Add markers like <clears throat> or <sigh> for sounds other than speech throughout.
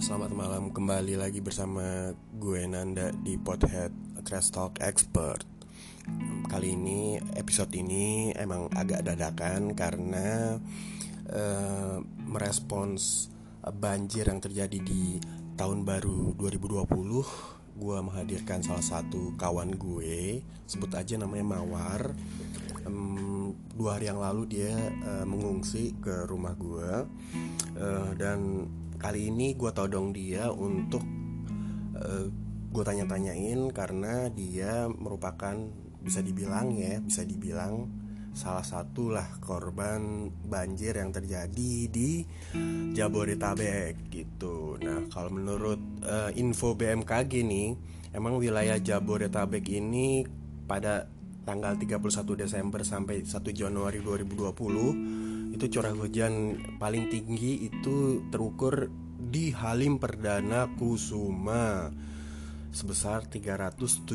Selamat malam kembali lagi bersama gue Nanda di Podhead Trash Talk Expert. Kali ini episode ini emang agak dadakan karena uh, merespons banjir yang terjadi di tahun baru 2020 Gue menghadirkan salah satu kawan gue Sebut aja namanya Mawar. Um, Dua hari yang lalu dia uh, mengungsi ke rumah gue uh, Dan kali ini gue todong dia untuk uh, gue tanya-tanyain karena dia merupakan bisa dibilang ya bisa dibilang salah satu lah korban banjir yang terjadi di Jabodetabek gitu. Nah kalau menurut uh, info BMKG nih emang wilayah Jabodetabek ini pada tanggal 31 Desember sampai 1 Januari 2020 itu curah hujan paling tinggi itu terukur di Halim Perdana Kusuma sebesar 377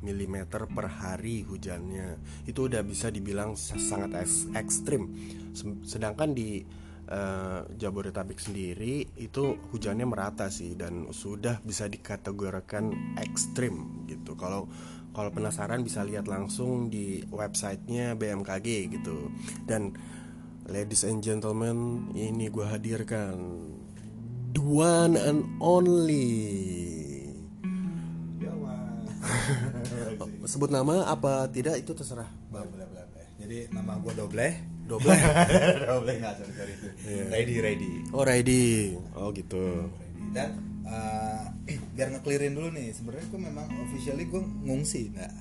mm per hari hujannya. Itu udah bisa dibilang sangat ekstrim. Sedangkan di uh, Jabodetabek sendiri itu hujannya merata sih dan sudah bisa dikategorikan ekstrim gitu. Kalau kalau penasaran bisa lihat langsung di websitenya BMKG gitu. Dan ladies and gentlemen ini gue hadirkan the one and only. <laughs> Sebut nama apa tidak itu terserah. Boleh boleh boleh jadi nama gue doble. Doble. <laughs> Doble nggak sorry sorry. Itu yeah. ready ready. Oh ready. Oh gitu. Dan uh, biar ngeklirin dulu nih sebenarnya gue memang officially gue ngungsi nggak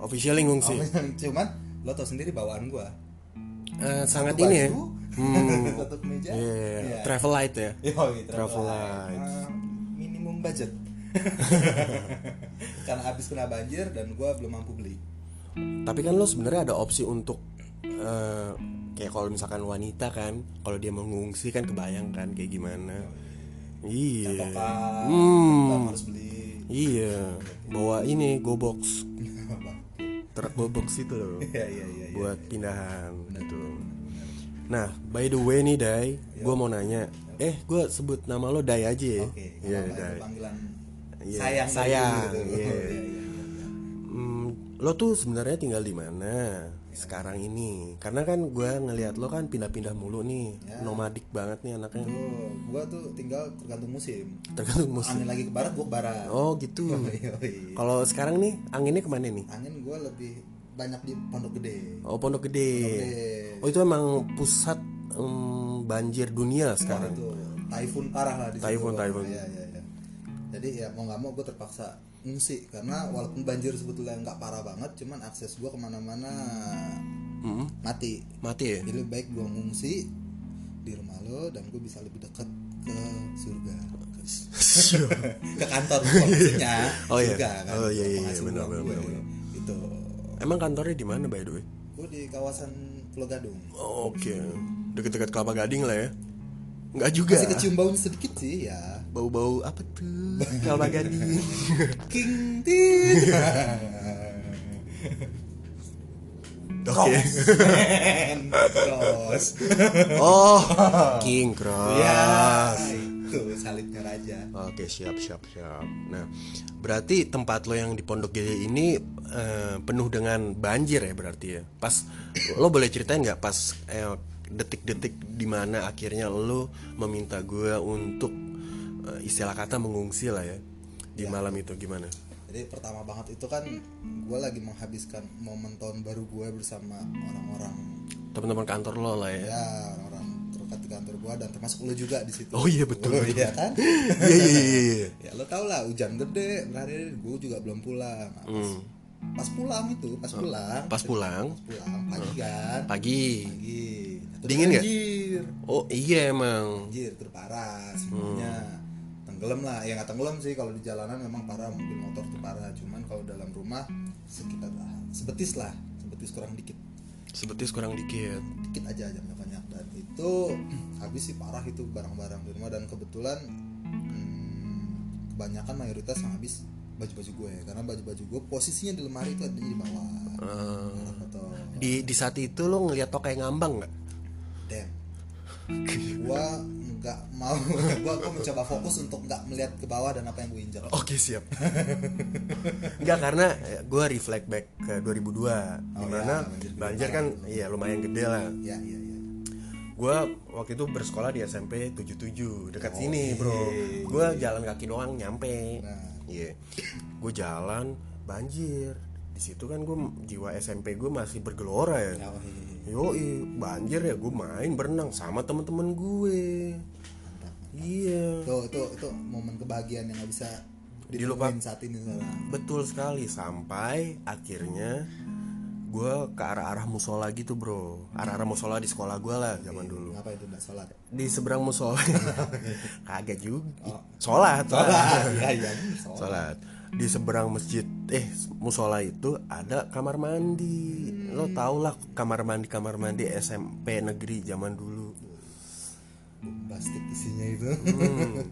officially ngungsi? Cuman lo tau sendiri bawaan gue uh, sangat ini ya? <laughs> Hmm. yeah, yeah. yeah. travel light ya? Travel, travel light. Uh, minimum budget. <laughs> Karena habis kena banjir dan gue belum mampu beli. Tapi kan lo sebenarnya ada opsi untuk uh, kayak kalau misalkan wanita kan kalau dia mengungsi kan kebayang kan kayak gimana Iya. hmm. harus beli. Iya. Bawa ini go box. Truk go box itu loh. <laughs> Iya iya iya. Buat iya. pindahan gitu. Nah, by the way nih Dai, gue mau nanya. Eh, gue sebut nama lo Dai aja ya. Oke. Okay. Iya, Dai. Panggilan yeah. sayang. Sayang. Gitu. Iya. Yeah. yeah, yeah, Hmm, lo tuh sebenarnya tinggal di mana? Sekarang ini. Karena kan gue ngelihat lo kan pindah-pindah mulu nih. Ya. nomadik banget nih anaknya. Tuh gue tuh tinggal tergantung musim. Tergantung musim. Angin lagi ke barat gue ke barat. Oh gitu. <laughs> Kalau sekarang nih anginnya ke mana nih? Angin gue lebih banyak di pondok gede. Oh pondok gede, pondok gede. oh itu emang pusat um, banjir dunia sekarang? oh, itu. Typhoon parah lah di typhoon typhoon. Ya, ya, ya. jadi ya mau nggak mau gue terpaksa ngungsi karena walaupun banjir sebetulnya nggak parah banget cuman akses gue ke mana-mana hmm. mati. Mati ya? Jadi lebih baik gue ngungsi di rumah lo dan gue bisa lebih dekat ke surga. <laughs> Ke kantor maksudnya. <laughs> Oh, iya. surga kan oh iya iya, iya. benar benar benar itu emang kantornya di mana by the way? Gue di kawasan Pulau Gadung. Oh, oke. Okay. dekat-dekat Kelapa Gading lah ya. Enggak juga. Masih kecium baunya sedikit sih ya. Bau-bau apa tuh? <laughs> Kelapa gading. <laughs> King. <laughs> Oke. Cross. Oh, King Cross. Ya, itu salibnya raja. Oke, siap siap siap. Nah, berarti tempat lo yang di Pondok Gede ini uh, penuh dengan banjir ya berarti ya. Pas lo boleh ceritain nggak pas eh, detik-detik di mana akhirnya lo meminta gue untuk istilah kata mengungsi lah ya di ya. malam itu gimana? Jadi pertama banget itu kan gue lagi menghabiskan momen tahun baru gue bersama orang-orang teman-teman kantor lo lah ya. Ya orang terdekat di kantor gue dan termasuk lo juga di situ. Oh iya betul. Oh, iya kan? <laughs> Iya iya iya. iya. ya lo tau lah hujan gede berhari gue juga belum pulang. Nah, hmm pas pulang itu pas oh, pulang pas pulang pas pulang pagi kan pagi pagi dingin nggak oh iya emang banjir terparah sebenarnya hmm. Tenggelam lah. Ya nggak tenggelam sih. Kalau di jalanan memang parah mobil motor tuh parah. Cuman kalau dalam rumah sekitar sebetis lah. Sebetis kurang dikit. Sebetis kurang dikit. Dikit aja aja banyak. Dan itu habis sih parah itu barang-barang di rumah. Dan kebetulan hmm, kebanyakan mayoritas yang habis baju-baju gue. Karena baju-baju gue posisinya di lemari itu ada di bawah. Uh, di di saat itu lo ngeliat tokai ngambang nggak? Damn. Gue nggak mau <laughs> gue gue mencoba fokus untuk nggak melihat ke bawah dan apa yang gue injak Oke siap. Enggak karena gue reflect back ke 2002 di mana ya, banjir banjir kan iya lumayan gede lah. ya iya iya Gue waktu itu bersekolah di SMP 77 dekat Oh, sini iya, bro. iya, Gue jalan kaki doang nyampe. Nah. Iya. Gue jalan banjir. Di situ kan gue jiwa SMP gue masih bergelora ya. Ya, oh, iya, Yoi, banjir ya gue main berenang sama temen-temen gue. Iya. Tuh, itu itu momen kebahagiaan yang nggak bisa Dilupa- dilupain saat ini sekarang. Betul sekali sampai akhirnya gue ke arah-arah musola gitu bro arah-arah musola di sekolah gue lah zaman dulu Ngapa itu nggak sholat? di seberang musola <laughs> kagak juga Oh. sholat Sholat, <laughs> iya iya. Sholat. sholat di seberang masjid eh musola itu ada kamar mandi lo tau lah kamar mandi kamar mandi SMP negeri zaman dulu Bombastik isinya itu. Hmm.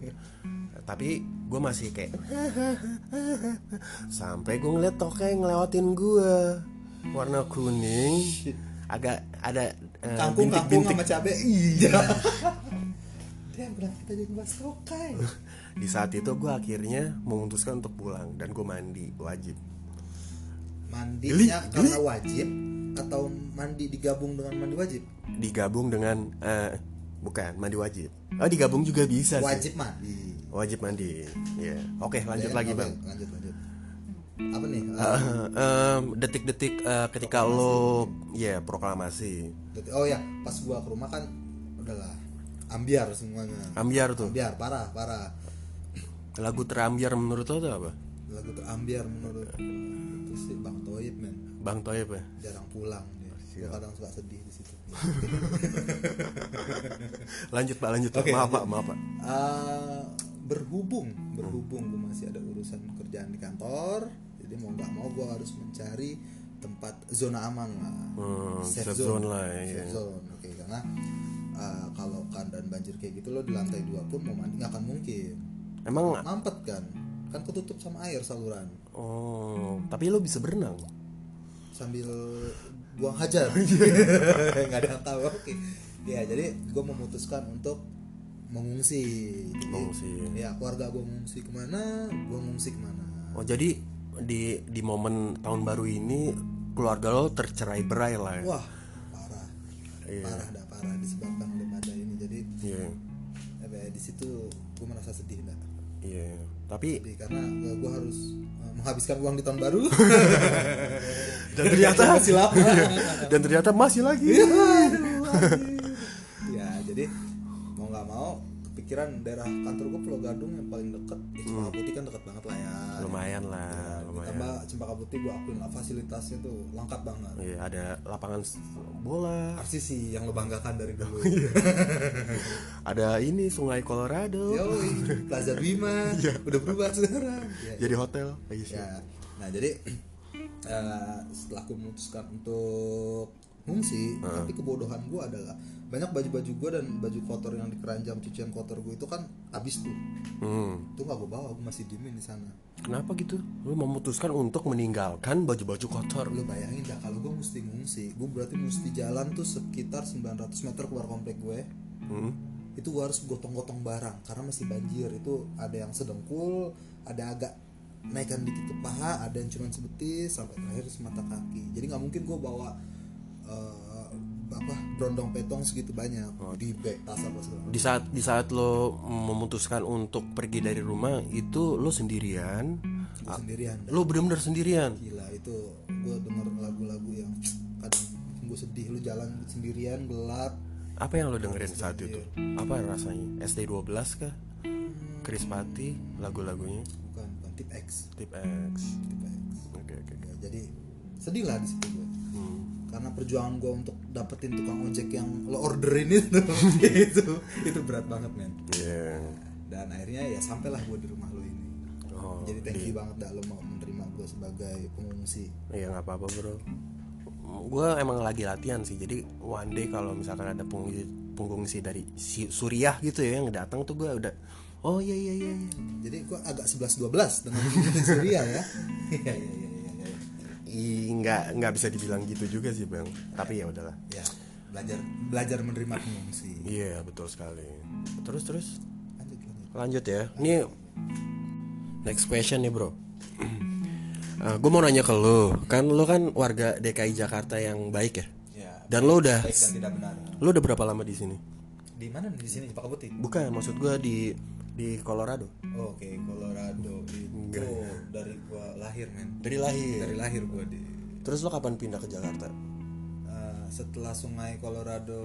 tapi gue masih kayak sampai gue ngeliat toke ngelewatin gue warna kuning agak ada eh, Kangkung kangkung bintik-bintik sama cabe. Iya. <laughs> Kenapa kita jadi bahas tokai? <laughs> di saat itu gue akhirnya memutuskan untuk pulang dan gue mandi wajib Mandinya Geli, karena wajib atau mandi digabung dengan mandi wajib? digabung dengan eh, bukan mandi wajib oh digabung juga bisa sih Wajib mandi. wajib mandi ya oke lanjut Ya, lagi oke, bang Lanjut lanjut. Apa nih? Eh, detik-detik eh, ketika lo ya proklamasi Oh ya, pas gua ke rumah kan udahlah ambiar semuanya. ambiar tuh Ambiar parah parah. lagu terambiar menurut lo tuh apa Lagu terambiar menurut itu sih Bang Toib men bang Toyib ya jarang pulang dia. Kadang suka sedih di situ. <laughs> lanjut pak lanjut. Oke, maaf lanjut. pak maaf pak Eh, berhubung berhubung gue masih ada urusan kerjaan di kantor jadi mau nggak mau gue harus mencari tempat zona aman lah Hmm, safe zone lah, iya. safe zone oke karena eh, kalau keadaan banjir kayak gitu lo di lantai dua pun mau mandi nggak akan mungkin. Emang mampet kan? Kan ketutup sama air saluran. Oh tapi lo bisa berenang? Sambil buang hajar. <laughs> Nggak ada yang tahu. Oke. Ya jadi gue memutuskan untuk mengungsi. Jadi, Mengungsi. ya keluarga gue mengungsi ke mana gue mengungsi ke mana. Oh jadi di di momen tahun baru ini keluarga lo tercerai berai lah ya? Wah parah. Iya. parah dah parah. Disebabkan iya. Apa ya, di situ gue merasa sedih dah iya tapi sedih karena gue harus eh, menghabiskan uang di tahun baru. <laughs> Dan ternyata masih lama dan ternyata masih lagi. Ya jadi kepikiran daerah kantor gue Pulau Gadung yang paling deket. Ya Cempaka Putih kan deket banget lah ya. Lumayan lah lumayan ditambah Cempaka Putih gue akuin lah fasilitasnya tuh lengkap banget. Iya ada lapangan bola. RCC yang lo banggakan dari dulu. Iya. <laughs> ada ini sungai Colorado. Yoi, Plaza Bima. <laughs> Udah berubah sekarang. Ya, jadi hotel. Iya ya. nah jadi <clears throat> eh, setelah aku memutuskan untuk ngungsi tapi kebodohan gue adalah banyak baju-baju gue dan baju kotor yang di keranjang cucian kotor gue itu kan habis tuh. Hmm. itu nggak gue bawa gue masih diemin di sana. Kenapa gitu? Lo memutuskan untuk meninggalkan baju-baju kotor. Lu bayangin dah kalau gue mesti ngungsi gue berarti mesti jalan tuh sekitar 900 meter keluar komplek gue hmm. itu gue harus gotong-gotong barang karena masih banjir. Itu ada yang sedengkul ada agak naikkan dikit ke paha ada yang cuma sebetis sampai terakhir semata kaki. Jadi nggak mungkin gue bawa eh, apa brondong petong segitu banyak di bag tas apa segala di saat di saat lo memutuskan untuk pergi dari rumah itu lo sendirian. Gua sendirian. Lo bener-bener sendirian? Gila itu gue denger lagu-lagu yang kadang gue sedih lu jalan sendirian gelap. Apa yang lo dengerin saat itu? apa rasanya? SD12 kah? Chris Patti lagu-lagunya? Bukan bukan tip X. Tip X. Tip X. Oke oke oke. Ya, jadi sedih lah di situ gue Hmm. Karena perjuangan gue untuk dapetin tukang ojek yang lo orderin itu <laughs> itu itu berat banget men Iya. dan akhirnya ya sampailah gue di rumah lo ini oh jadi thank you banget dah lo mau menerima gue sebagai pengungsi Iya nggak apa-apa bro. Gue emang lagi latihan sih. Jadi one day kalau misalkan ada pengungsi, pengungsi dari si- Suriah gitu ya yang datang tuh gue udah. Oh iya iya iya. iya. jadi gue agak 11-12 dengan <laughs> Surya ya iya iya iya iya iya. Nggak nggak bisa dibilang gitu juga sih bang. Tapi ya udahlah. ya belajar belajar menerima pengungsi Iya betul sekali. Terus terus lanjut lanjut lanjut ya. Ini next question nih bro. <clears throat> gue mau nanya ke lo, kan lo kan warga DKI Jakarta yang baik ya. ya Dan lo udah dan tidak benar lo udah berapa lama di sini? di mana di sini Cempaka Putih Bukan, maksud gue di di Colorado. oke Colorado itu dari gua lahir men Dari lahir. dari lahir gua di Terus lo kapan pindah ke Jakarta? Uh, setelah sungai Colorado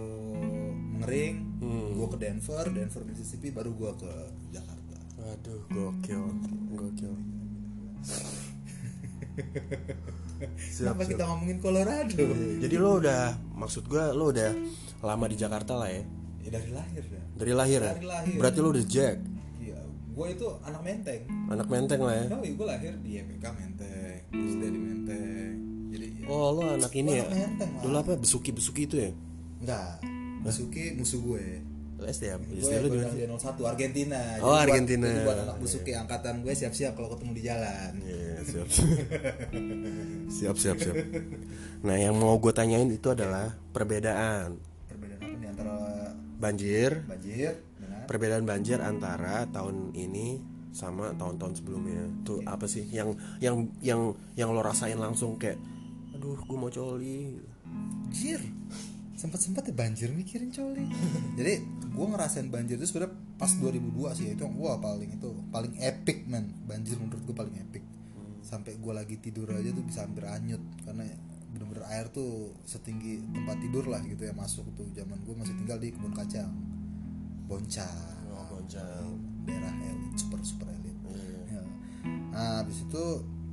mengering, gua ke Denver, Denver Mississippi, baru gua ke Jakarta. Aduh, gokil, gokil. <laughs> Kenapa kita ngomongin Colorado? Jadi lo udah, maksud gue lo udah lama di Jakarta lah ya. Ya dari lahir ya. Dari lahir ya. Dari lahir. Berarti lo udah Jack, Iya, gua itu anak menteng. anak menteng lah ya. Ya, gua lahir di YPK Menteng, SD di Menteng. Jadi ya. Oh lo anak ini ya. anak menteng. Dulu apa besuki besuki itu ya? enggak. Masuki musuh gue. SD ya. Gue SD lo di mana? di 01 Argentina. Jadi Oh, buat- Argentina. jadi buat anak Busuki angkatan gue siap-siap kalau ketemu di jalan. Iya siap. <laughs> siap siap siap. Nah yang mau gue tanyain itu adalah perbedaan Perbedaan apa nih antara banjir, banjir perbedaan banjir antara tahun ini sama tahun-tahun sebelumnya. Tuh apa sih yang yang yang yang lo rasain langsung kayak, aduh gue mau coli. banjir? Sempat sempat ya banjir mikirin coli. <laughs> Jadi gue ngerasain banjir itu sebenarnya pas 2002 sih itu wah paling itu paling epic man banjir menurut gue paling epic. Sampai gue lagi tidur aja tuh bisa hampir anyut karena bener-bener air tuh setinggi tempat tidur lah gitu ya masuk tuh. Zaman gue masih tinggal di kebun kacang boncang Oh goncang. daerah elit super super elit Iya. Ya. Nah, habis itu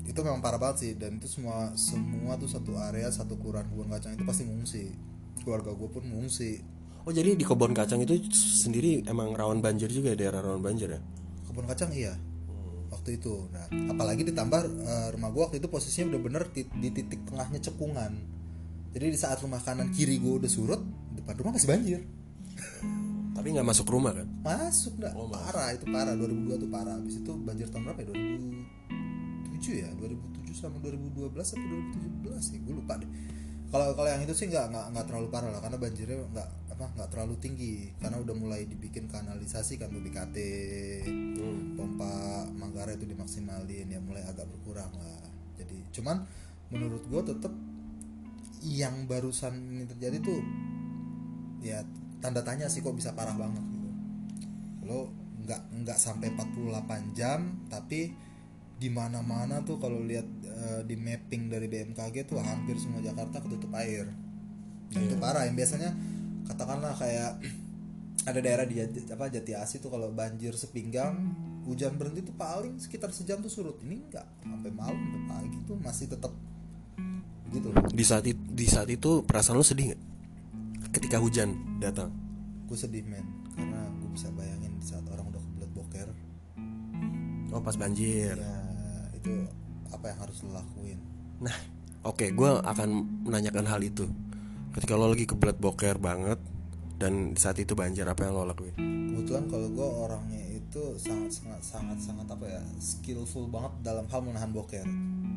itu memang parah banget sih dan itu semua semua tuh satu area satu kelurahan kebun kacang itu pasti ngungsi. Keluarga gue pun ngungsi. Oh jadi di kebun kacang itu sendiri emang rawan banjir juga ya, daerah rawan banjir ya? Kebun kacang iya. Waktu itu. Nah, apalagi ditambah eh, rumah gue waktu itu posisinya udah bener di, di titik tengahnya cekungan. Jadi di saat rumah kanan kiri gue udah surut, depan rumah masih banjir. <laughs> Tapi nggak masuk rumah kan? Masuk dah. parah itu parah 2002 tuh parah. Habis itu banjir tahun berapa ya? 2007 ya? 2007 sama 2012 atau 2017 sih? Gue lupa deh. Kalau kalau yang itu sih nggak nggak nggak terlalu parah lah karena banjirnya nggak apa nggak terlalu tinggi karena udah mulai dibikin kanalisasi kan BKT pompa Manggarai itu dimaksimalin ya mulai agak berkurang lah jadi cuman menurut gue tetap yang barusan ini terjadi tuh ya tanda tanya sih kok bisa parah banget gitu. Lo nggak nggak sampai 48 jam tapi di mana mana tuh kalau lihat eh, di mapping dari BMKG tuh hampir semua Jakarta ketutup air. Dan itu parah. Yang biasanya katakanlah kayak <clears throat> ada daerah di Jati, apa Jati Asih tuh kalau banjir sepinggang hujan berhenti tuh paling sekitar sejam tuh surut. Ini enggak sampai malam sampai pagi tuh masih tetap gitu Di saat itu, di saat itu perasaan lo sedih nggak? Ketika hujan datang. gue sedih men karena gue bisa bayangin saat orang udah kebelet boker Oh pas banjir. ya itu apa yang harus lo lakuin Nah, oke, gue akan menanyakan hal itu. Ketika lo lagi kebelet boker banget dan saat itu banjir apa yang lo lakuin? kebetulan kalau gue orangnya itu sangat sangat sangat sangat apa ya skillful banget dalam hal menahan boker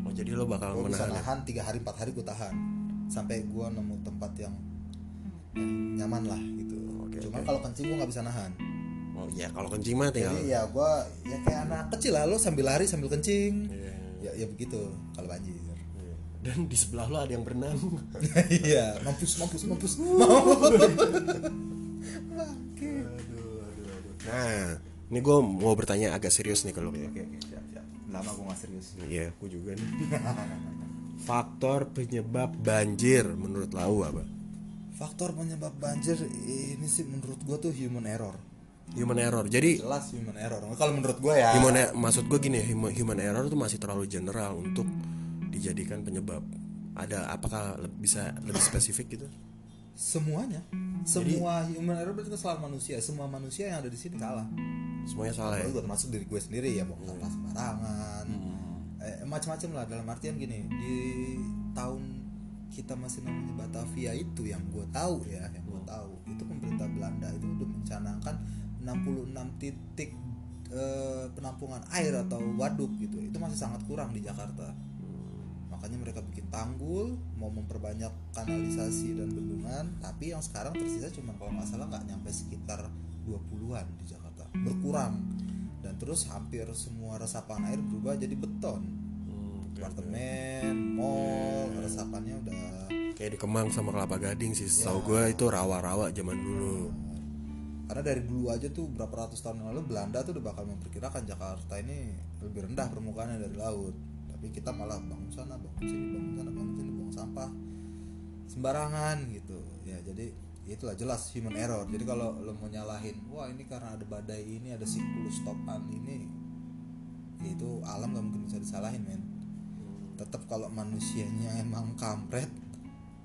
Oh jadi lo bakal bisa menahan. ya? nahan tiga hari empat hari gue tahan sampai gue nemu tempat yang, yang nyaman lah gitu Oke, cuman oke. kalau kencing gue nggak bisa nahan Oh iya, kalau kencing mah tinggal. jadi ya gue ya kayak anak kecil lah lo sambil lari sambil kencing Iya. ya ya begitu kalau banjir Iya. Dan di sebelah lo ada yang berenang. <laughs> iya mampus mampus mampus <laughs> Nah, ini gue mau bertanya agak serius nih kalau oke oke siap siap lama gue gak serius Iya, aku juga nih. <laughs> Faktor penyebab banjir menurut Lau apa? Faktor penyebab banjir ini sih menurut gue tuh human error. Human error. Jadi jelas human error. Kalau menurut gue ya. Human e- maksud gue gini, human, human error itu masih terlalu general untuk dijadikan penyebab. Ada apakah le- bisa lebih spesifik gitu? semuanya. Semua human error berarti kesalahan manusia. Semua manusia yang ada di sini salah Semuanya salah ya. Gue termasuk diri gue sendiri ya buang sampah sembarangan. Eh, macam-macam lah. Dalam artian gini di tahun kita masih namanya Batavia itu yang gue tahu ya yang gue tahu. Itu pemerintah Belanda itu udah mencanangkan 66 titik eh, penampungan air atau waduk gitu. Itu masih sangat kurang di Jakarta. Makanya mereka bikin tanggul mau memperbanyak kanalisasi dan bendungan tapi yang sekarang tersisa cuma kalau nggak salah nggak nyampe sekitar 20-an di Jakarta. Berkurang. Dan terus hampir semua resapan air berubah jadi beton. Hmm, apartemen resapannya udah kayak di Kemang sama Kelapa Gading sih. Ya. Tahu gue itu rawa-rawa zaman dulu. Karena dari dulu aja tuh berapa ratus tahun yang lalu Belanda tuh udah bakal memperkirakan Jakarta ini lebih rendah permukaannya dari laut. Tapi kita malah bangun sana bangun sini bangun sana bangun sini buang sampah. Sembarangan gitu. Ya jadi ya itulah jelas human error. Jadi kalau lo mau nyalahin wah ini karena ada badai ini ada siklus topan ini ya itu alam gak mungkin bisa disalahin men tetap kalau manusianya emang kampret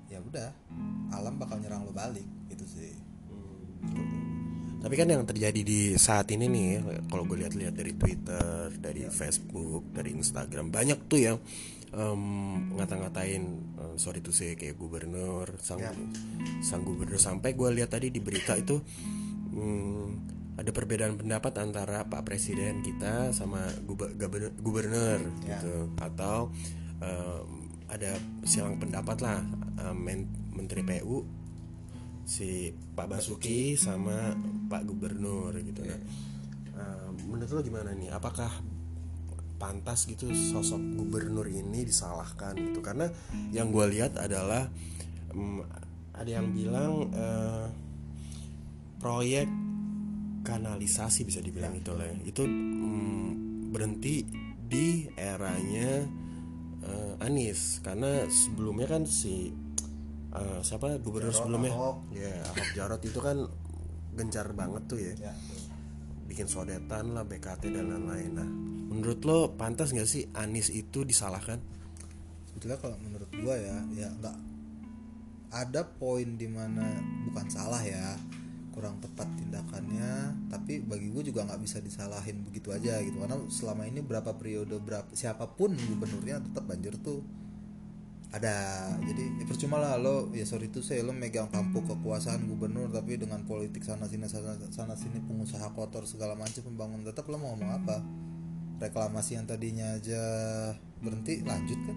ya udah alam bakal nyerang lo balik gitu sih. Tapi kan yang terjadi di saat ini nih, kalau gue lihat-lihat dari Twitter, dari Facebook, dari Instagram, banyak tuh yang em, ngata-ngatain, eh, sorry tuh sih kayak gubernur, sang Ya. sang gubernur. Sampai gue lihat tadi di berita itu hmm, ada perbedaan pendapat antara Pak Presiden kita sama gube- gubernur, gubernur Ya. gitu, atau em, ada silang pendapat lah em, men- Menteri PU si Pak Basuki sama Pak Gubernur gitu nah. Menurut lo gimana nih? Apakah pantas gitu sosok gubernur ini disalahkan gitu? Karena yang gue lihat adalah mm, ada yang bilang eh, proyek kanalisasi bisa dibilang itu lah ya. itu mm, berhenti di eranya eh, Anies karena sebelumnya kan si eh, siapa gubernur Jarot, sebelumnya? Ahok. ya Ahok Jarot itu kan gencar banget tuh ya. Ya bikin sodetan lah BKT dan lain-lain. Nah menurut lo pantas nggak sih Anies itu disalahkan? Sebetulnya kalau menurut gua ya ya nggak ada poin di mana bukan salah ya kurang tepat tindakannya tapi bagi gue juga nggak bisa disalahin begitu aja gitu. Karena selama ini berapa periode berapa siapa pun gubernurnya tetap banjir tuh ada. Jadi ya percuma lah lo ya sorry itu saya lo megang tampuk kekuasaan gubernur tapi dengan politik sana sini sana, sana sini pengusaha kotor segala macam pembangun tetap lo mau ngomong apa? Reklamasi yang tadinya aja berhenti lanjut kan?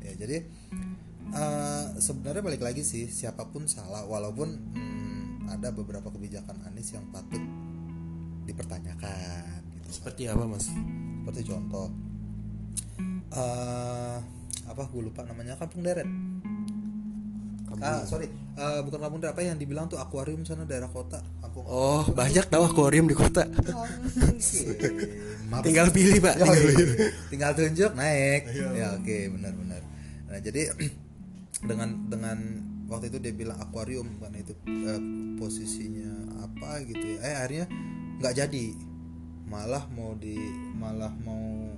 Ya jadi eh, sebenarnya balik lagi sih siapa pun salah walaupun hmm, ada beberapa kebijakan Anies yang patut dipertanyakan gitu seperti apa mas seperti contoh eh apa gue lupa namanya kampung deret ah sorry Eh, bukan kampung deret apa yang dibilang tuh akuarium sana daerah kota kampung oh banyak tahu akuarium di kota. Maaf. tinggal pilih pak Ya, tinggal oke. pilih. tinggal tunjuk naik ya oke benar-benar nah jadi <clears throat> dengan dengan waktu itu dia bilang akuarium kan itu eh, posisinya apa gitu ya. Eh akhirnya nggak jadi. Malah mau di malah mau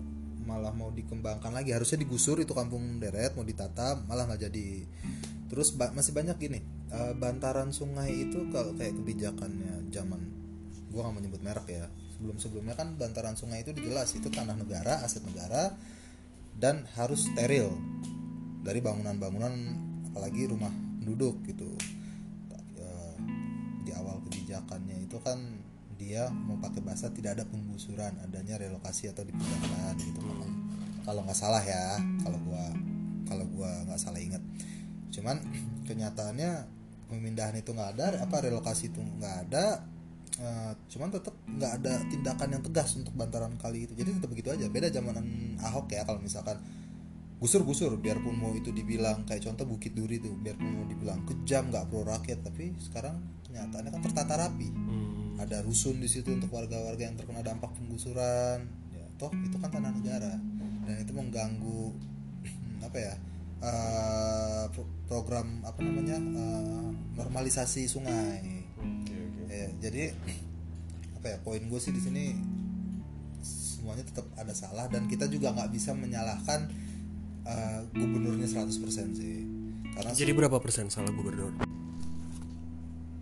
malah mau dikembangkan lagi. Harusnya digusur itu kampung deret mau ditata malah nggak jadi. Terus ba- masih banyak gini eh, bantaran sungai itu kalau kayak kebijakannya zaman gua nggak mau nyebut merek ya. Sebelum sebelumnya kan bantaran sungai itu jelas itu tanah negara aset negara dan harus steril dari bangunan-bangunan apalagi rumah penduduk gitu. Eh, di awal kebijakannya itu kan dia mau pakai bahasa tidak ada penggusuran adanya relokasi atau dipindahkan gitu. Kalau kalau nggak salah ya kalau gua kalau gua nggak salah ingat. Cuman <clears throat> kenyataannya pemindahan itu nggak ada apa relokasi itu nggak ada Eh, cuman tetap nggak ada tindakan yang tegas untuk bantaran kali itu. Jadi tetap begitu aja beda zamanan Ahok ya kalau misalkan gusur-gusur biarpun mau itu dibilang kayak contoh Bukit Duri tuh biarpun mau dibilang kejam nggak pro rakyat tapi sekarang kenyataannya kan tertata rapi Hmm. ada rusun di situ untuk warga-warga yang terkena dampak penggusuran ya toh itu kan tanah negara dan itu mengganggu <clears throat> apa ya pro- program apa namanya eh, normalisasi sungai Oke, oke. Ya, jadi <clears throat> apa ya poin gue sih di sini semuanya tetap ada salah dan kita juga nggak bisa menyalahkan eh, gubernurnya 100% sih karena Jadi berapa persen salah gubernur?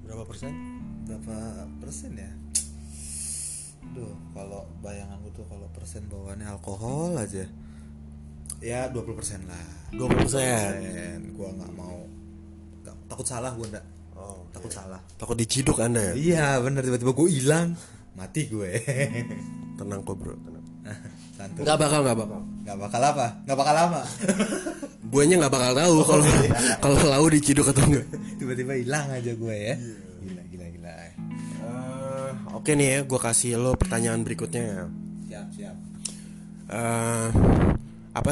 Berapa persen? berapa persen ya Duh, kalau bayangan gue tuh kalau persen bawaannya alkohol aja ya 20% lah 20 persen. persen gue nggak mau nggak, takut salah gue nggak Oh, takut salah takut diciduk anda ya? iya bener tiba-tiba gue hilang mati gue Tenang kok bro, tenang. Santuy Nggak bakal, nggak bakal. nggak bakal apa? Nggak bakal lama. <laughs> Guanya nggak bakal tahu kalau kalau lau diciduk atau enggak tiba-tiba hilang aja gue ya. Gila gila gila. Eh, oke nih ya gue kasih lo pertanyaan berikutnya siap siap. Eh, apa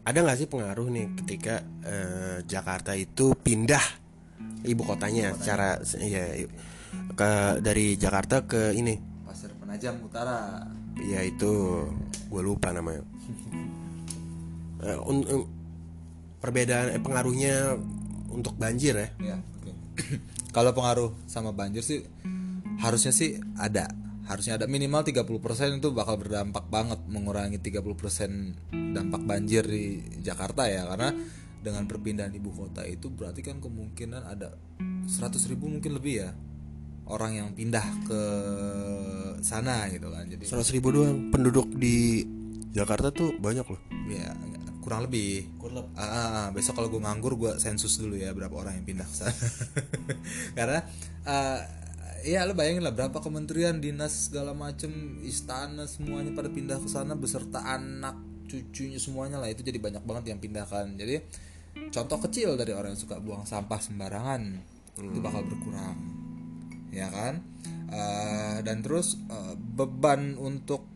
ada nggak sih pengaruh nih ketika eh, Jakarta itu pindah ibu kotanya secara ya ke dari Jakarta ke ini? Pasir penajam utara ya itu gue lupa namanya. Eh, un- perbedaan eh, pengaruhnya untuk banjir ya. Ya oke. <coughs> Kalau pengaruh sama banjir sih harusnya sih ada. Harusnya ada minimal 30% itu bakal berdampak banget mengurangi 30% dampak banjir di Jakarta ya. Karena dengan perpindahan ibu kota itu berarti kan kemungkinan ada 100 ribu mungkin lebih ya orang yang pindah ke sana gitu kan. Jadi 100 ribu doang penduduk di Jakarta tuh banyak loh. Ya kurang lebih. Ah, ah, ah. besok kalau gue nganggur gue sensus dulu ya berapa orang yang pindah ke sana. <laughs> Karena ah, ya lo bayangin lah berapa kementerian dinas segala macem istana semuanya pada pindah ke sana beserta anak cucunya semuanya lah. Itu jadi banyak banget yang pindahkan jadi contoh kecil dari orang yang suka buang sampah sembarangan itu bakal berkurang ya kan? Eh, dan terus eh, beban untuk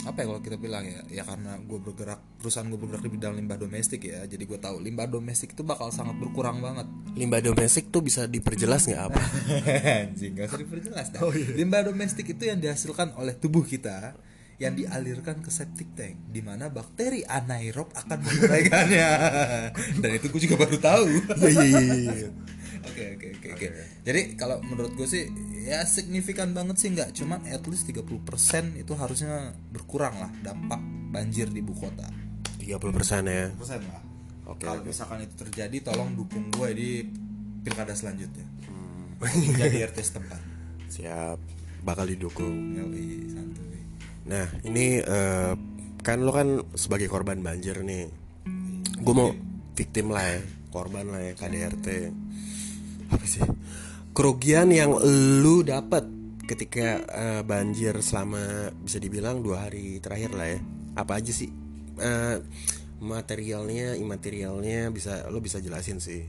apa ya kalau kita bilang ya ya karena gue bergerak perusahaan gue bergerak di bidang limbah domestik ya jadi gue tahu limbah domestik itu bakal sangat berkurang banget. Limbah domestik tuh bisa diperjelas nggak apa <laughs> anjing gak usah diperjelas dah. limbah domestik itu yang dihasilkan oleh tubuh kita yang dialirkan ke septic tank di mana bakteri anaerob akan menguraikannya <laughs> dan itu gue juga baru tahu. Iya iya iya <laughs> Oke oke oke oke. Jadi kalau menurut gue sih ya signifikan banget sih nggak, cuman at least 30% itu harusnya berkurang lah dampak banjir di ibu kota. 30 persen ya Persen lah. Oke, Kalau misalkan itu terjadi, tolong dukung gue di pilkada selanjutnya. Hmm. Jadi RT setempat. <laughs> siap bakal didukung Yoi, santuy. nah ini eh, kan lo kan sebagai korban banjir nih gue mau victim lah ya korban lah ya KDRT apa sih? Kerugian yang lu dapat ketika eh, banjir selama bisa dibilang dua hari terakhir lah ya. Apa aja sih? Eh, materialnya imaterialnya bisa lo bisa jelasin sih.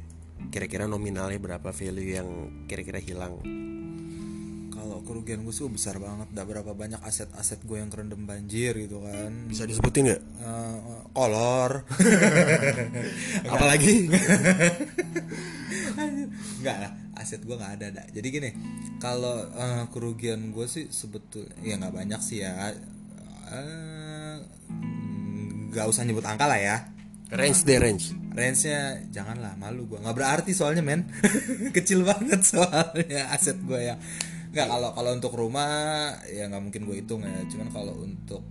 Kira-kira nominalnya berapa value yang kira-kira hilang? Kalau kerugian gue sih besar banget, udah berapa banyak aset-aset gue yang kerendam banjir gitu kan. bisa disebutin nggak? Eh, kolor. <laughs> Apalagi <laughs> Enggak lah, aset gue nggak ada dah. Jadi gini, kalau eh, kerugian gue sih sebetulnya ya nggak banyak sih ya. Eh, nggak usah nyebut angka lah ya. range deh range. Range-nya janganlah malu gue nggak berarti soalnya men. <laughs> Kecil banget soalnya aset gue yang nggak kalau kalau untuk rumah ya nggak mungkin gue hitung ya. Cuman kalau untuk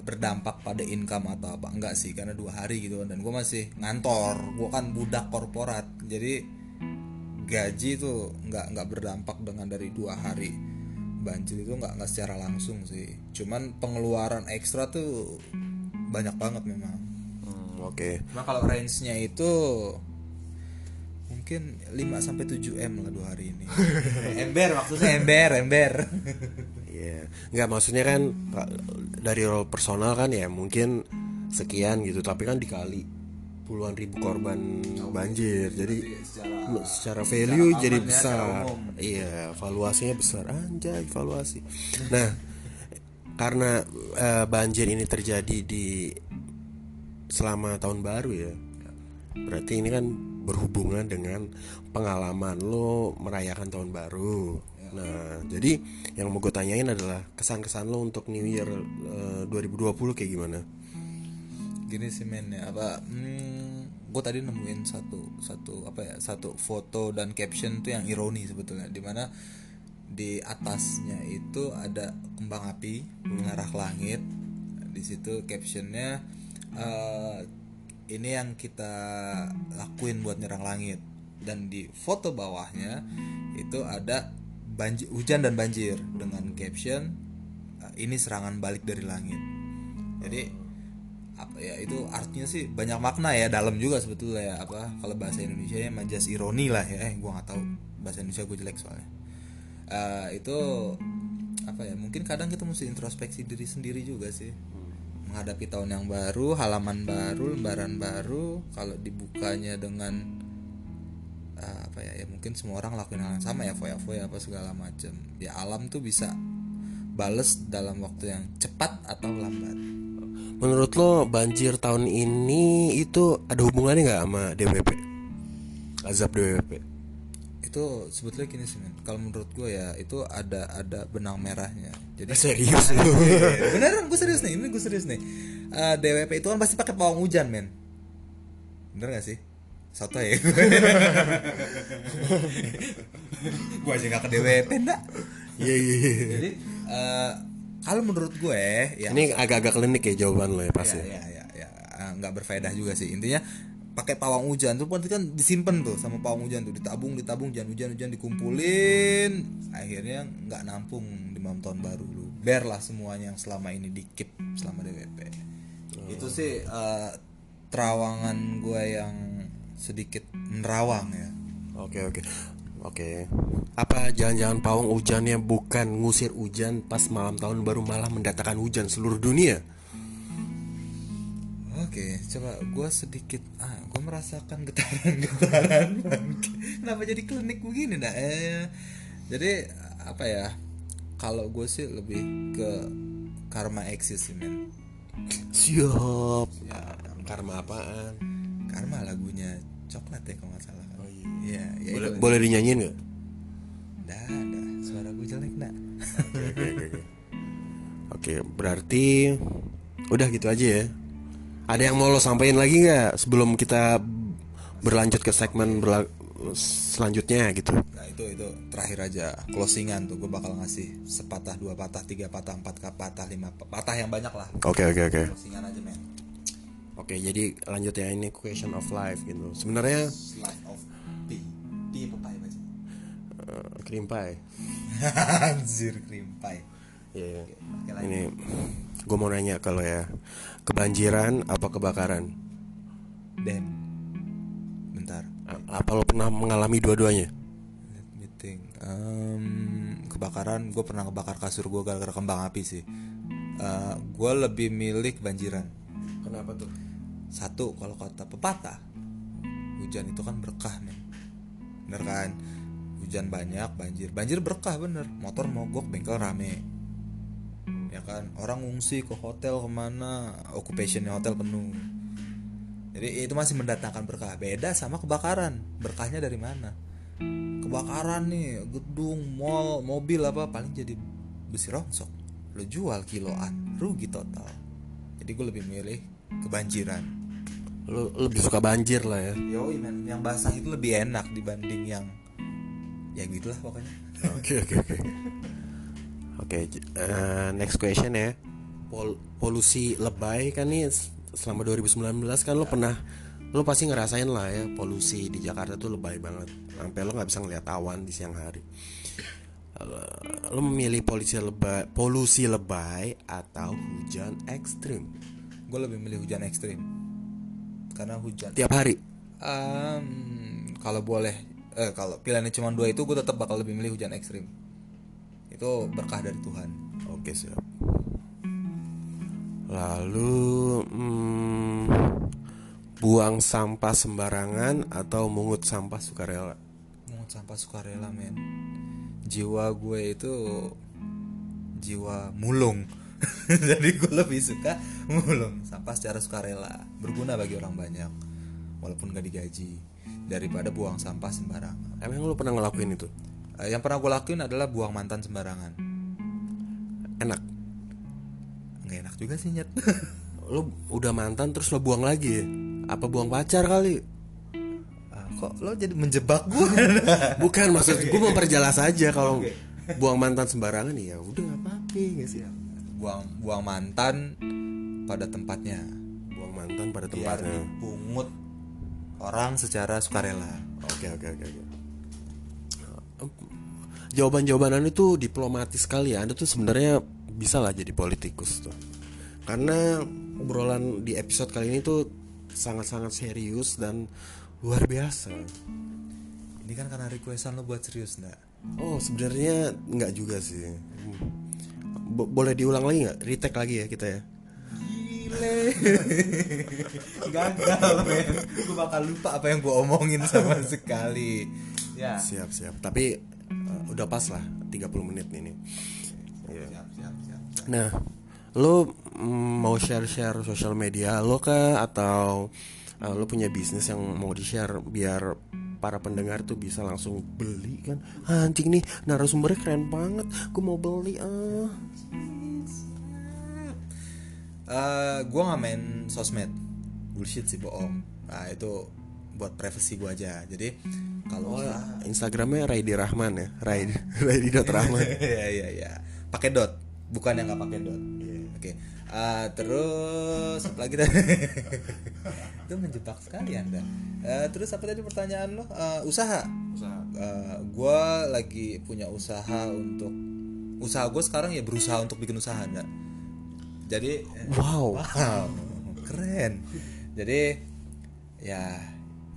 berdampak pada income atau apa enggak sih. Karena dua hari gitu dan gue masih ngantor. Gue kan budak korporat. Jadi gaji itu nggak nggak berdampak dengan dari dua hari banjir itu nggak nggak secara langsung sih. Cuman pengeluaran ekstra tuh banyak banget memang. Hmm, oke. Cuma kalau range-nya itu mungkin 5 sampai 7 M lah dua hari ini. <laughs> ember maksudnya. Ember, ember. Iya, nggak maksudnya kan dari role personal kan ya mungkin sekian gitu, tapi kan dikali puluhan ribu korban banjir, jadi secara, value aman jadi ya, besar. secara umum. Iya, valuasinya besar, anjay valuasi. Nah, karena eh, banjir ini terjadi di selama tahun baru ya, berarti ini kan berhubungan dengan pengalaman lo merayakan tahun baru. Nah, jadi yang mau gue tanyain adalah kesan-kesan lo untuk New Year eh, 2020 kayak gimana? Gini sih men ya apa hmm, gue tadi nemuin satu satu apa ya satu foto dan caption tuh yang ironi sebetulnya di mana di atasnya itu ada kembang api mengarah ke langit. Di situ captionnya eh, ini yang kita lakuin buat nyerang langit. Dan di foto bawahnya itu ada banjir hujan dan banjir dengan caption eh, ini serangan balik dari langit. Jadi apa ya itu artinya sih banyak makna ya dalam juga sebetulnya ya apa kalau bahasa Indonesia nya majas ironi lah ya eh gua nggak tahu bahasa Indonesia gue jelek soalnya. Eh, itu apa ya mungkin kadang kita mesti introspeksi diri sendiri juga sih. Menghadapi tahun yang baru halaman baru lembaran baru kalau dibukanya dengan uh, apa ya ya mungkin semua orang lakuin hal yang sama ya foya-foya apa segala macam. Ya alam tuh bisa bales dalam waktu yang cepat atau lambat Menurut lo banjir tahun ini itu ada hubungannya nggak sama DWP? Azab DWP? itu sebetulnya gini sih kalau menurut gue ya itu ada ada benang merahnya jadi Serius lo? <laughs> beneran gue serius nih ini gue serius nih Eh, DWP itu kan pasti pakai pawang hujan men bener gak sih soto ya gue aja <laughs> gak ke DWP enggak Iya iya iya. jadi eh, kalau menurut gue ya Ini agak-agak klinik ya jawaban lo ya ya pasti. ya? ya, ya. Eh, nggak berfaedah juga sih. Intinya pakai pawang hujan tuh nanti kan disimpan tuh sama pawang hujan tuh. Ditabung ditabung hujan hujan hujan dikumpulin. Akhirnya nggak nampung di malam tahun baru lu. Bear lah semuanya yang selama ini dikip selama DWP itu sih eh, terawangan gue yang sedikit menerawang ya. Oke oke oke. Apa jangan-jangan pawang hujannya bukan ngusir hujan pas malam tahun baru malah mendatangkan hujan seluruh dunia? Oke, coba gue sedikit ah, gue merasakan getaran-getaran. <laughs> Kenapa jadi klinik begini, dah? Eh, jadi apa ya? Kalau gue sih lebih ke karma eksis sih, men. Siap. Karma apaan? Karma lagunya coklat ya kalau nggak salah. kan? Oh, iya. Iya, ya Boleh, itu. boleh dinyanyiin nggak? Dah, dah. Suara gue jelek, dah. Oke berarti udah gitu aja ya. Ada yang mau lo sampaikan lagi nggak sebelum kita berlanjut ke segmen berla- selanjutnya gitu? Nah itu itu terakhir aja closingan tuh gue bakal ngasih sepatah dua patah tiga patah empat patah lima patah yang banyak lah Oke oke oke. closingan aja men Oke jadi lanjut ya ini question of life gitu. Sebenarnya Life of P P apa pie baca eh, cream pie. <laughs> Anjir cream pie Iya. Oke, lanjut. Ini gue mau nanya kalau ya kebanjiran apa kebakaran? Dan Bentar A- Apa lo pernah mengalami dua-duanya? Let me think Em, Kebakaran Gue pernah kebakar kasur gue gara-gara kembang api sih Eh, Gue lebih milih kebanjiran Kenapa tuh? Satu kalau kata pepatah Hujan itu kan berkah men. Bener kan? Hujan banyak banjir. Banjir berkah bener. Motor mogok bengkel rame. Ya kan? Orang ngungsi ke hotel ke mana? Occupationnya hotel penuh. Jadi itu masih mendatangkan berkah. Beda sama kebakaran. Berkahnya dari mana? Kebakaran nih Gedung, mall, mobil apa Paling jadi besi rongsok. Lo jual kiloan Rugi total. Jadi gue lebih milih kebanjiran Lo lebih suka banjir lah ya. Yoi men, yang basah itu lebih enak dibanding yang ya gitulah pokoknya. Oke oke oke. Oke, eh, next question ya. Pol- polusi lebay kan nih selama 2019 kan lo pernah lo pasti ngerasain lah ya polusi di Jakarta tuh lebay banget. Sampai lo nggak bisa ngeliat awan di siang hari. Eh, lo memilih polusi lebay, polusi lebay atau hujan ekstrim Gue lebih milih hujan ekstrim karena hujan. tiap hari? Em, kalau boleh, eh kalau pilihannya cuma dua itu gue tetap bakal lebih milih hujan ekstrim. Itu berkah dari Tuhan. Oke siap. Lalu hmm, buang sampah sembarangan atau mungut sampah sukarela? Mungut sampah sukarela men. Jiwa gue itu jiwa mulung. <laughs> Jadi gue lebih suka mulung sampah secara sukarela, berguna bagi orang banyak, walaupun gak digaji daripada buang sampah sembarangan. Emang lu pernah ngelakuin itu? Eh, yang pernah gue lakuin adalah buang mantan sembarangan. Enak. Nggak enak juga sih nyet. <laughs> Lu udah mantan terus lo buang lagi ya? Apa buang pacar kali? Ah, kok lo jadi menjebak gue? <laughs> Bukan maksud gue memperjelas aja kalau buang mantan sembarangan ya udah apa-apa nggak sih? Buang buang mantan pada tempatnya. Buang mantan pada Biar tempatnya. dipungut orang secara sukarela. Oke oke oke oke. Jawaban-jawaban Anda tuh diplomatis sekali ya. Anda tuh sebenarnya bisa lah jadi politikus tuh. Karena obrolan di episode kali ini tuh sangat-sangat serius dan luar biasa. Ini kan karena requestan lo buat serius nggak? Oh sebenarnya nggak juga sih. Bo- boleh diulang lagi nggak? Retake lagi ya kita ya. play <laughs> gagal men gue bakal lupa apa yang gue omongin sama <laughs> sekali ya Siap siap. Tapi eh, udah pas lah 30 menit ini. Siap siap siap Nah, lo mm, mau share-share sosial media lo kah atau eh, lo punya bisnis yang mau di-share biar para pendengar tuh bisa langsung beli kan? Anjing nih narasumbernya keren banget. Gue mau beli ah. Eh, gue nggak main sosmed bullshit sih bohong nah itu buat privacy gue aja jadi kalau usaha- Instagramnya Raidi Rahman ya. Raidi Raidi dot Rahman. <laughs> Iya iya iya. Pakai dot, bukan yang nggak pakai dot. Oke. Ah, terus apa lagi tadi? <laughs> Itu menjebak sekali anda. Eh, terus apa tadi pertanyaan lo? Eh, usaha. Usaha. Eh, gua lagi punya usaha untuk usaha gue sekarang ya berusaha untuk bikin usaha anda. Jadi eh, Wow. <laughs> wow, keren. Jadi ya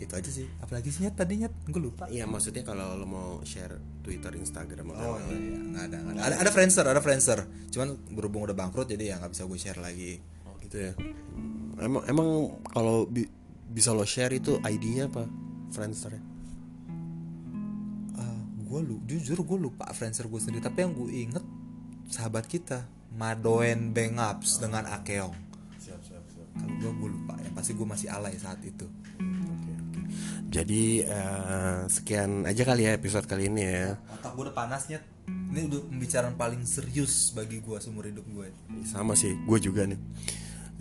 itu aja sih. Apalagi sih Nyet, tadi nyet gue lupa. Iya maksudnya kalau lo mau share Twitter, Instagram atau Oh iya, iya. Nggak ada, nggak ada. ada ada Friendster ada Friendster cuman berhubung udah bangkrut jadi ya nggak bisa gue share lagi Oh gitu ya. Emang emang kalau bi- bisa lo share itu ID-nya apa? Friendster ya? gue lu jujur gue lupa Friendster gue sendiri tapi yang gue inget sahabat kita Madoen Bengaps dengan Akeong Siap siap siap. kalau gue gue lupa ya pasti gue masih alay saat itu. Jadi eh, sekian aja kali ya episode kali ini ya. otak gue udah panasnya ini udah pembicaraan paling serius bagi gue seumur hidup gue Sama sih, gue juga nih.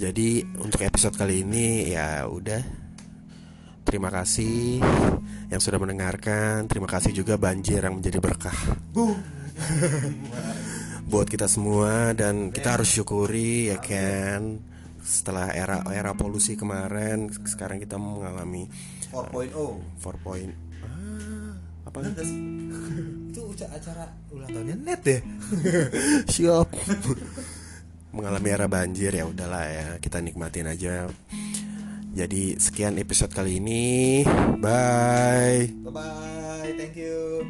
Jadi untuk episode kali ini ya udah. Terima kasih yang sudah mendengarkan. Terima kasih juga banjir yang menjadi berkah <laughs> buat kita semua dan kita harus syukuri ya kan. Setelah era era polusi kemarin, sekarang kita mengalami 4.0 4.0 ah, apa? Enggak <laughs> Itu ucap acara ulang tahunnya net deh. Ya? <laughs> siap. Mengalami era banjir ya udahlah ya kita nikmatin aja. Jadi sekian episode kali ini. Bye. Bye bye thank you.